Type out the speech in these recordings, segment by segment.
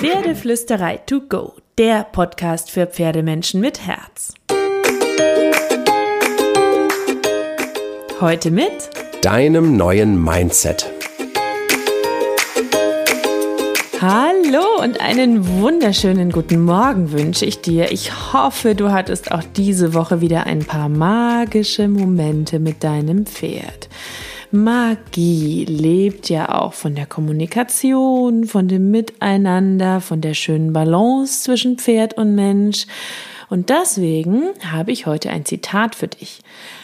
Pferdeflüsterei to go, der Podcast für Pferdemenschen mit Herz. Heute mit deinem neuen Mindset. Hallo und einen wunderschönen guten Morgen wünsche ich dir. Ich hoffe, du hattest auch diese Woche wieder ein paar magische Momente mit deinem Pferd. Magie lebt ja auch von der Kommunikation, von dem Miteinander, von der schönen Balance zwischen Pferd und Mensch. Und deswegen habe ich heute ein Zitat für dich.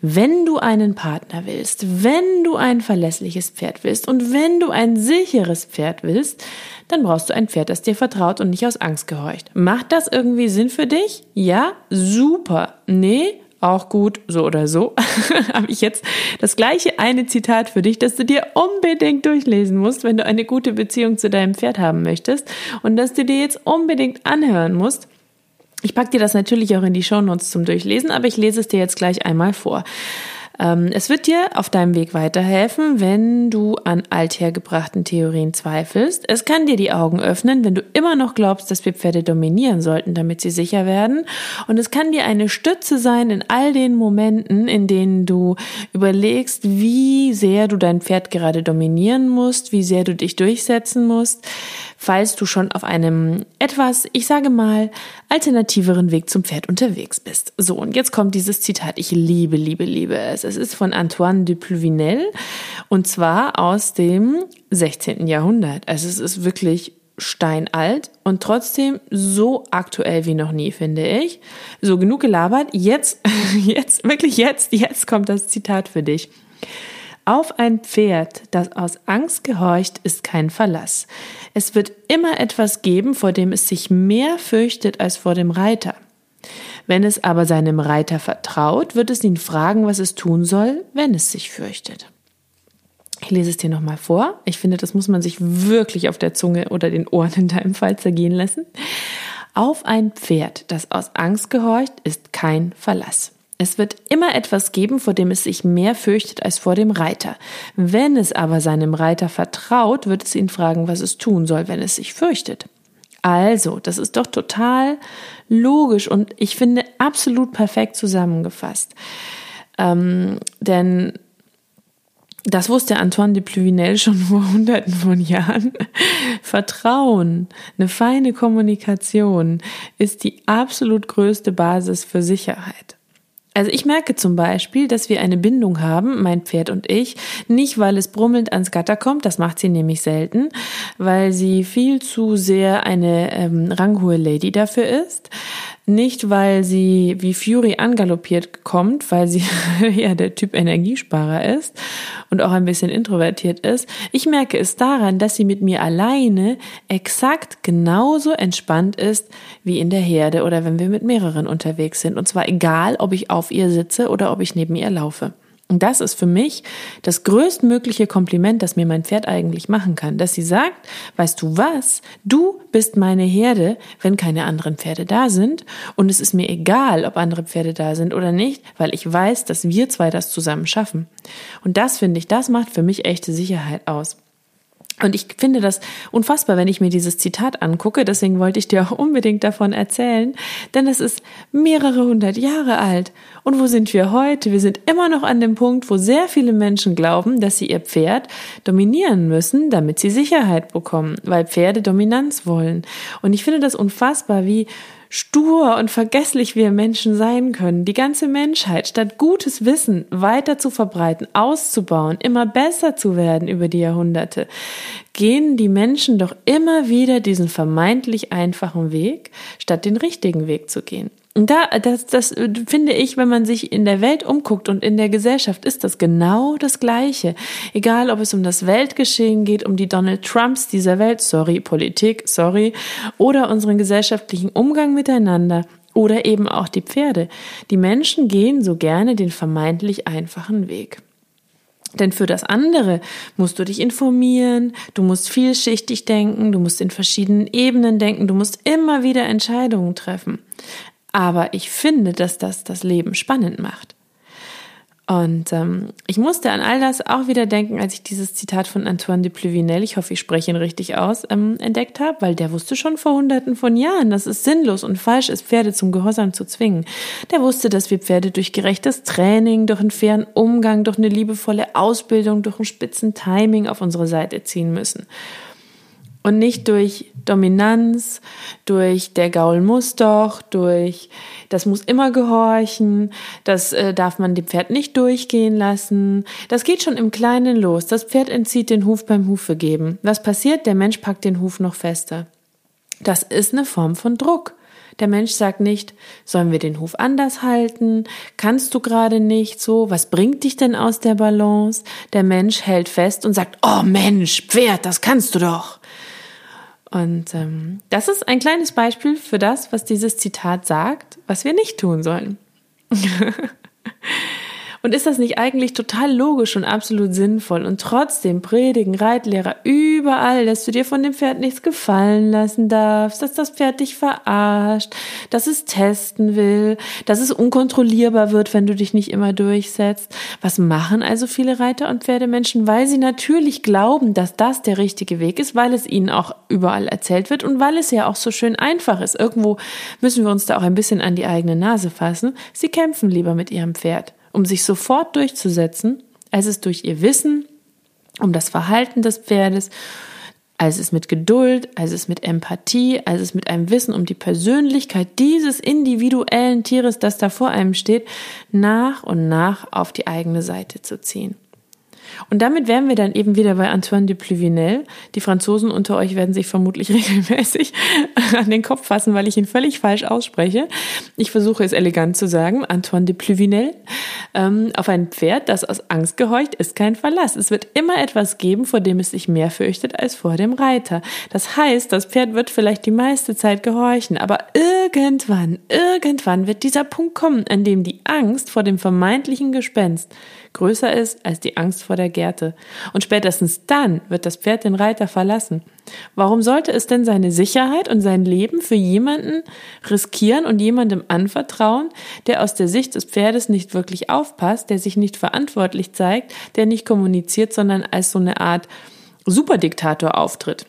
Wenn du einen Partner willst, wenn du ein verlässliches Pferd willst und wenn du ein sicheres Pferd willst, dann brauchst du ein Pferd, das dir vertraut und nicht aus Angst gehorcht. Macht das irgendwie Sinn für dich? Ja? Super. Nee? Auch gut, so oder so, habe ich jetzt das gleiche eine Zitat für dich, das du dir unbedingt durchlesen musst, wenn du eine gute Beziehung zu deinem Pferd haben möchtest und das du dir jetzt unbedingt anhören musst. Ich pack dir das natürlich auch in die Shownotes zum Durchlesen, aber ich lese es dir jetzt gleich einmal vor. Ähm, es wird dir auf deinem Weg weiterhelfen, wenn du an althergebrachten Theorien zweifelst. Es kann dir die Augen öffnen, wenn du immer noch glaubst, dass wir Pferde dominieren sollten, damit sie sicher werden. Und es kann dir eine Stütze sein in all den Momenten, in denen du überlegst, wie sehr du dein Pferd gerade dominieren musst, wie sehr du dich durchsetzen musst falls du schon auf einem etwas, ich sage mal, alternativeren Weg zum Pferd unterwegs bist. So, und jetzt kommt dieses Zitat. Ich liebe, liebe, liebe es. Es ist von Antoine de Pluvinel und zwar aus dem 16. Jahrhundert. Also es ist wirklich steinalt und trotzdem so aktuell wie noch nie, finde ich. So genug gelabert. Jetzt, jetzt, wirklich jetzt, jetzt kommt das Zitat für dich. Auf ein Pferd, das aus Angst gehorcht, ist kein Verlass. Es wird immer etwas geben, vor dem es sich mehr fürchtet als vor dem Reiter. Wenn es aber seinem Reiter vertraut, wird es ihn fragen, was es tun soll, wenn es sich fürchtet. Ich lese es dir nochmal vor. Ich finde, das muss man sich wirklich auf der Zunge oder den Ohren in deinem Fall zergehen lassen. Auf ein Pferd, das aus Angst gehorcht, ist kein Verlass. Es wird immer etwas geben, vor dem es sich mehr fürchtet als vor dem Reiter. Wenn es aber seinem Reiter vertraut, wird es ihn fragen, was es tun soll, wenn es sich fürchtet. Also, das ist doch total logisch und ich finde absolut perfekt zusammengefasst. Ähm, denn das wusste Antoine de Pluvinel schon vor hunderten von Jahren. Vertrauen, eine feine Kommunikation ist die absolut größte Basis für Sicherheit. Also ich merke zum Beispiel, dass wir eine Bindung haben, mein Pferd und ich, nicht weil es brummelnd ans Gatter kommt, das macht sie nämlich selten, weil sie viel zu sehr eine ähm, ranghohe Lady dafür ist, nicht, weil sie wie Fury angaloppiert kommt, weil sie ja der Typ Energiesparer ist und auch ein bisschen introvertiert ist. Ich merke es daran, dass sie mit mir alleine exakt genauso entspannt ist wie in der Herde oder wenn wir mit mehreren unterwegs sind. Und zwar egal, ob ich auf ihr sitze oder ob ich neben ihr laufe. Und das ist für mich das größtmögliche Kompliment, das mir mein Pferd eigentlich machen kann, dass sie sagt, weißt du was, du bist meine Herde, wenn keine anderen Pferde da sind und es ist mir egal, ob andere Pferde da sind oder nicht, weil ich weiß, dass wir zwei das zusammen schaffen. Und das finde ich, das macht für mich echte Sicherheit aus. Und ich finde das unfassbar, wenn ich mir dieses Zitat angucke. Deswegen wollte ich dir auch unbedingt davon erzählen, denn es ist mehrere hundert Jahre alt. Und wo sind wir heute? Wir sind immer noch an dem Punkt, wo sehr viele Menschen glauben, dass sie ihr Pferd dominieren müssen, damit sie Sicherheit bekommen, weil Pferde Dominanz wollen. Und ich finde das unfassbar, wie stur und vergesslich wir Menschen sein können, die ganze Menschheit, statt gutes Wissen weiter zu verbreiten, auszubauen, immer besser zu werden über die Jahrhunderte, gehen die Menschen doch immer wieder diesen vermeintlich einfachen Weg, statt den richtigen Weg zu gehen. Und da, das, das finde ich, wenn man sich in der Welt umguckt und in der Gesellschaft, ist das genau das Gleiche. Egal, ob es um das Weltgeschehen geht, um die Donald Trumps dieser Welt, sorry, Politik, sorry, oder unseren gesellschaftlichen Umgang miteinander oder eben auch die Pferde. Die Menschen gehen so gerne den vermeintlich einfachen Weg. Denn für das andere musst du dich informieren, du musst vielschichtig denken, du musst in verschiedenen Ebenen denken, du musst immer wieder Entscheidungen treffen. Aber ich finde, dass das das Leben spannend macht. Und ähm, ich musste an all das auch wieder denken, als ich dieses Zitat von Antoine de Pluvinel, ich hoffe, ich spreche ihn richtig aus, ähm, entdeckt habe, weil der wusste schon vor hunderten von Jahren, dass es sinnlos und falsch ist, Pferde zum Gehorsam zu zwingen. Der wusste, dass wir Pferde durch gerechtes Training, durch einen fairen Umgang, durch eine liebevolle Ausbildung, durch ein spitzen Timing auf unsere Seite ziehen müssen und nicht durch Dominanz, durch der Gaul muss doch, durch das muss immer gehorchen, das äh, darf man dem Pferd nicht durchgehen lassen. Das geht schon im Kleinen los. Das Pferd entzieht den Huf beim Hufe geben. Was passiert? Der Mensch packt den Huf noch fester. Das ist eine Form von Druck. Der Mensch sagt nicht, sollen wir den Huf anders halten? Kannst du gerade nicht so? Was bringt dich denn aus der Balance? Der Mensch hält fest und sagt, oh Mensch, Pferd, das kannst du doch. Und ähm, das ist ein kleines Beispiel für das, was dieses Zitat sagt, was wir nicht tun sollen. Und ist das nicht eigentlich total logisch und absolut sinnvoll? Und trotzdem predigen Reitlehrer überall, dass du dir von dem Pferd nichts gefallen lassen darfst, dass das Pferd dich verarscht, dass es testen will, dass es unkontrollierbar wird, wenn du dich nicht immer durchsetzt. Was machen also viele Reiter und Pferdemenschen? Weil sie natürlich glauben, dass das der richtige Weg ist, weil es ihnen auch überall erzählt wird und weil es ja auch so schön einfach ist. Irgendwo müssen wir uns da auch ein bisschen an die eigene Nase fassen. Sie kämpfen lieber mit ihrem Pferd um sich sofort durchzusetzen, als es durch ihr Wissen um das Verhalten des Pferdes, als es mit Geduld, als es mit Empathie, als es mit einem Wissen um die Persönlichkeit dieses individuellen Tieres, das da vor einem steht, nach und nach auf die eigene Seite zu ziehen. Und damit wären wir dann eben wieder bei Antoine de Pluvinel. Die Franzosen unter euch werden sich vermutlich regelmäßig an den Kopf fassen, weil ich ihn völlig falsch ausspreche. Ich versuche es elegant zu sagen. Antoine de Pluvinel. Ähm, auf ein Pferd, das aus Angst gehorcht, ist kein Verlass. Es wird immer etwas geben, vor dem es sich mehr fürchtet als vor dem Reiter. Das heißt, das Pferd wird vielleicht die meiste Zeit gehorchen, aber irgendwann, irgendwann wird dieser Punkt kommen, an dem die Angst vor dem vermeintlichen Gespenst größer ist als die Angst vor der Gerte. Und spätestens dann wird das Pferd den Reiter verlassen. Warum sollte es denn seine Sicherheit und sein Leben für jemanden riskieren und jemandem anvertrauen, der aus der Sicht des Pferdes nicht wirklich aufpasst, der sich nicht verantwortlich zeigt, der nicht kommuniziert, sondern als so eine Art Superdiktator auftritt?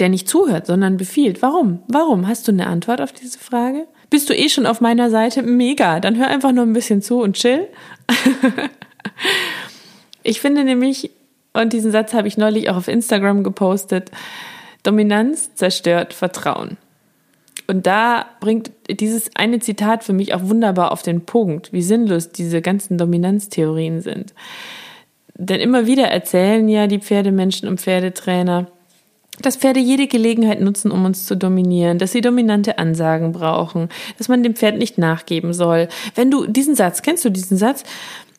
Der nicht zuhört, sondern befiehlt. Warum? Warum? Hast du eine Antwort auf diese Frage? Bist du eh schon auf meiner Seite? Mega. Dann hör einfach nur ein bisschen zu und chill. ich finde nämlich, und diesen Satz habe ich neulich auch auf Instagram gepostet, Dominanz zerstört Vertrauen. Und da bringt dieses eine Zitat für mich auch wunderbar auf den Punkt, wie sinnlos diese ganzen Dominanztheorien sind. Denn immer wieder erzählen ja die Pferdemenschen und Pferdetrainer, dass Pferde jede Gelegenheit nutzen, um uns zu dominieren, dass sie dominante Ansagen brauchen, dass man dem Pferd nicht nachgeben soll. Wenn du diesen Satz, kennst du diesen Satz?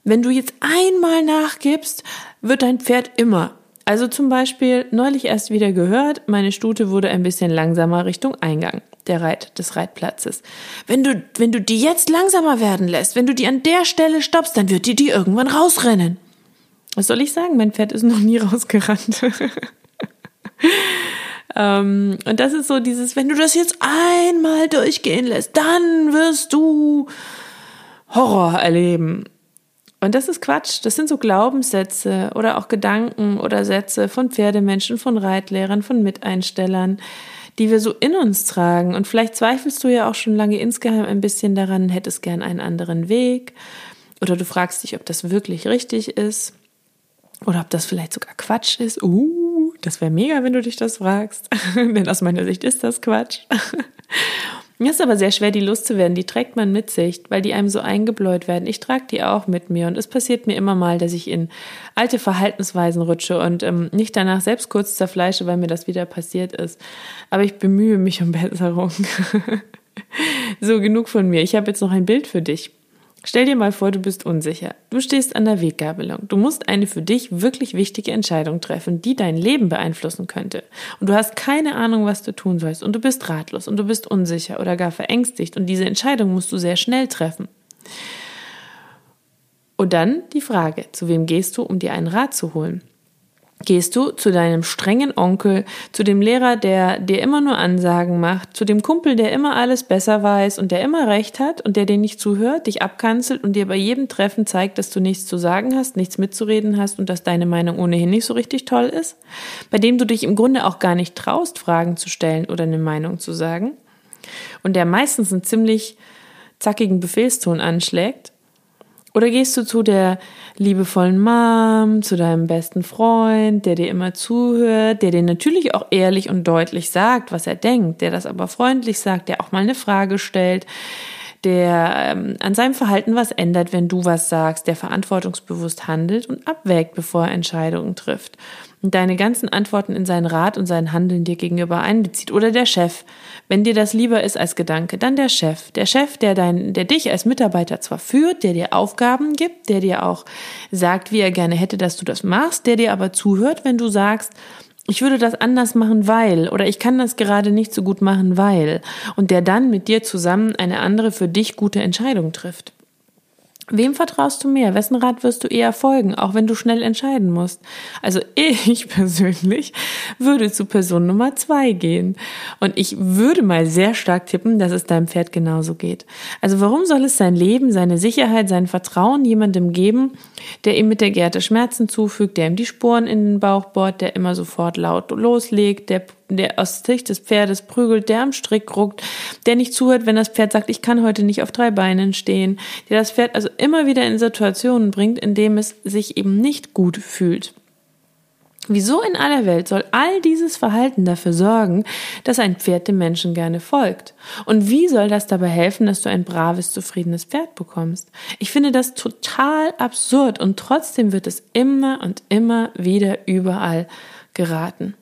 Wenn du jetzt einmal nachgibst, wird dein Pferd immer. Also zum Beispiel neulich erst wieder gehört, meine Stute wurde ein bisschen langsamer Richtung Eingang der Reit, des Reitplatzes. Wenn du, wenn du die jetzt langsamer werden lässt, wenn du die an der Stelle stoppst, dann wird die die irgendwann rausrennen. Was soll ich sagen? Mein Pferd ist noch nie rausgerannt. ähm, und das ist so dieses, wenn du das jetzt einmal durchgehen lässt, dann wirst du Horror erleben. Und das ist Quatsch. Das sind so Glaubenssätze oder auch Gedanken oder Sätze von Pferdemenschen, von Reitlehrern, von Miteinstellern, die wir so in uns tragen. Und vielleicht zweifelst du ja auch schon lange insgeheim ein bisschen daran, hättest gern einen anderen Weg. Oder du fragst dich, ob das wirklich richtig ist. Oder ob das vielleicht sogar Quatsch ist. Uh, das wäre mega, wenn du dich das fragst. Denn aus meiner Sicht ist das Quatsch. Mir ist aber sehr schwer, die loszuwerden. Die trägt man mit sich, weil die einem so eingebläut werden. Ich trage die auch mit mir und es passiert mir immer mal, dass ich in alte Verhaltensweisen rutsche und ähm, nicht danach selbst kurz zerfleische, weil mir das wieder passiert ist. Aber ich bemühe mich um Besserung. so, genug von mir. Ich habe jetzt noch ein Bild für dich. Stell dir mal vor, du bist unsicher. Du stehst an der Weggabelung. Du musst eine für dich wirklich wichtige Entscheidung treffen, die dein Leben beeinflussen könnte. Und du hast keine Ahnung, was du tun sollst. Und du bist ratlos und du bist unsicher oder gar verängstigt. Und diese Entscheidung musst du sehr schnell treffen. Und dann die Frage, zu wem gehst du, um dir einen Rat zu holen? Gehst du zu deinem strengen Onkel, zu dem Lehrer, der dir immer nur Ansagen macht, zu dem Kumpel, der immer alles besser weiß und der immer recht hat und der dir nicht zuhört, dich abkanzelt und dir bei jedem Treffen zeigt, dass du nichts zu sagen hast, nichts mitzureden hast und dass deine Meinung ohnehin nicht so richtig toll ist? Bei dem du dich im Grunde auch gar nicht traust, Fragen zu stellen oder eine Meinung zu sagen? Und der meistens einen ziemlich zackigen Befehlston anschlägt? Oder gehst du zu der liebevollen Mom, zu deinem besten Freund, der dir immer zuhört, der dir natürlich auch ehrlich und deutlich sagt, was er denkt, der das aber freundlich sagt, der auch mal eine Frage stellt, der ähm, an seinem Verhalten was ändert, wenn du was sagst, der verantwortungsbewusst handelt und abwägt, bevor er Entscheidungen trifft und deine ganzen Antworten in seinen Rat und sein Handeln dir gegenüber einbezieht. Oder der Chef, wenn dir das lieber ist als Gedanke, dann der Chef. Der Chef, der dein, der dich als Mitarbeiter zwar führt, der dir Aufgaben gibt, der dir auch sagt, wie er gerne hätte, dass du das machst, der dir aber zuhört, wenn du sagst, ich würde das anders machen, weil, oder ich kann das gerade nicht so gut machen, weil, und der dann mit dir zusammen eine andere für dich gute Entscheidung trifft. Wem vertraust du mehr? Wessen Rat wirst du eher folgen, auch wenn du schnell entscheiden musst? Also ich persönlich würde zu Person Nummer zwei gehen. Und ich würde mal sehr stark tippen, dass es deinem Pferd genauso geht. Also warum soll es sein Leben, seine Sicherheit, sein Vertrauen jemandem geben, der ihm mit der Gerte Schmerzen zufügt, der ihm die Sporen in den Bauch bohrt, der immer sofort laut loslegt, der der aus Sicht des Pferdes prügelt, der am Strick ruckt, der nicht zuhört, wenn das Pferd sagt, ich kann heute nicht auf drei Beinen stehen, der das Pferd also immer wieder in Situationen bringt, in dem es sich eben nicht gut fühlt. Wieso in aller Welt soll all dieses Verhalten dafür sorgen, dass ein Pferd dem Menschen gerne folgt? Und wie soll das dabei helfen, dass du ein braves, zufriedenes Pferd bekommst? Ich finde das total absurd und trotzdem wird es immer und immer wieder überall geraten.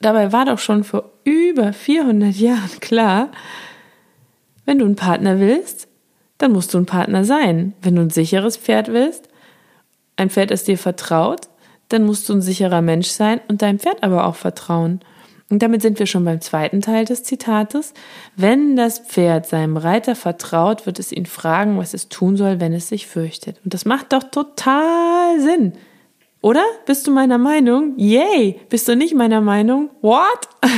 Dabei war doch schon vor über 400 Jahren klar, wenn du einen Partner willst, dann musst du ein Partner sein. Wenn du ein sicheres Pferd willst, ein Pferd, das dir vertraut, dann musst du ein sicherer Mensch sein und deinem Pferd aber auch vertrauen. Und damit sind wir schon beim zweiten Teil des Zitates. Wenn das Pferd seinem Reiter vertraut, wird es ihn fragen, was es tun soll, wenn es sich fürchtet. Und das macht doch total Sinn. Oder? Bist du meiner Meinung? Yay! Bist du nicht meiner Meinung? What?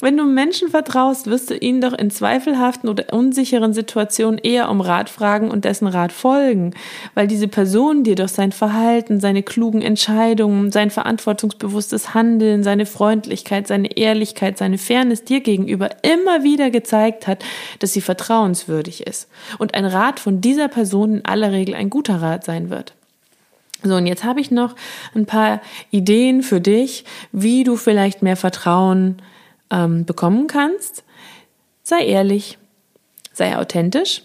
Wenn du Menschen vertraust, wirst du ihnen doch in zweifelhaften oder unsicheren Situationen eher um Rat fragen und dessen Rat folgen, weil diese Person dir doch sein Verhalten, seine klugen Entscheidungen, sein verantwortungsbewusstes Handeln, seine Freundlichkeit, seine Ehrlichkeit, seine Fairness dir gegenüber immer wieder gezeigt hat, dass sie vertrauenswürdig ist und ein Rat von dieser Person in aller Regel ein guter Rat sein wird. So, und jetzt habe ich noch ein paar Ideen für dich, wie du vielleicht mehr Vertrauen ähm, bekommen kannst. Sei ehrlich, sei authentisch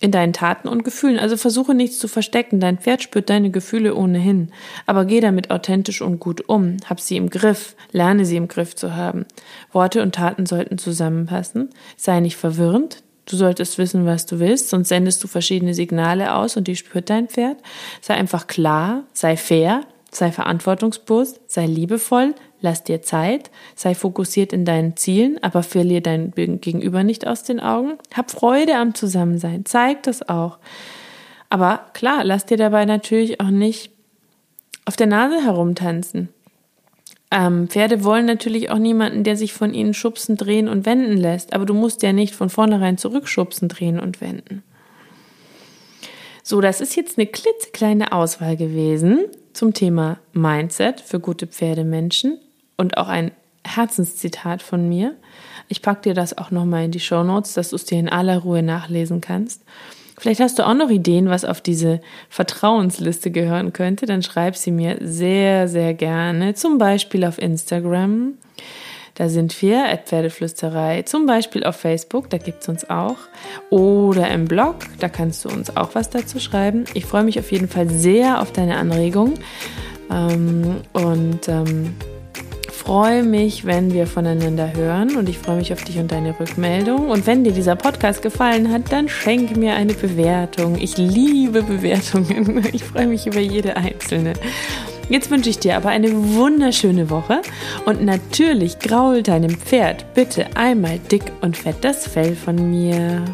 in deinen Taten und Gefühlen. Also versuche nichts zu verstecken. Dein Pferd spürt deine Gefühle ohnehin. Aber geh damit authentisch und gut um. Hab sie im Griff. Lerne sie im Griff zu haben. Worte und Taten sollten zusammenpassen. Sei nicht verwirrend. Du solltest wissen, was du willst, sonst sendest du verschiedene Signale aus und die spürt dein Pferd. Sei einfach klar, sei fair, sei verantwortungsbewusst, sei liebevoll, lass dir Zeit, sei fokussiert in deinen Zielen, aber verlier dein Gegenüber nicht aus den Augen. Hab Freude am Zusammensein, zeig das auch. Aber klar, lass dir dabei natürlich auch nicht auf der Nase herumtanzen. Ähm, Pferde wollen natürlich auch niemanden, der sich von ihnen schubsen, drehen und wenden lässt. Aber du musst ja nicht von vornherein zurückschubsen, drehen und wenden. So, das ist jetzt eine klitzekleine Auswahl gewesen zum Thema Mindset für gute Pferdemenschen und auch ein Herzenszitat von mir. Ich packe dir das auch nochmal in die Show Notes, dass du es dir in aller Ruhe nachlesen kannst. Vielleicht hast du auch noch Ideen, was auf diese Vertrauensliste gehören könnte, dann schreib sie mir sehr, sehr gerne. Zum Beispiel auf Instagram. Da sind wir, at Pferdeflüsterei. Zum Beispiel auf Facebook, da gibt es uns auch. Oder im Blog, da kannst du uns auch was dazu schreiben. Ich freue mich auf jeden Fall sehr auf deine Anregungen. Ähm, und ähm, freue mich, wenn wir voneinander hören und ich freue mich auf dich und deine Rückmeldung. Und wenn dir dieser Podcast gefallen hat, dann schenke mir eine Bewertung. Ich liebe Bewertungen. Ich freue mich über jede einzelne. Jetzt wünsche ich dir aber eine wunderschöne Woche und natürlich graul deinem Pferd bitte einmal dick und fett das Fell von mir.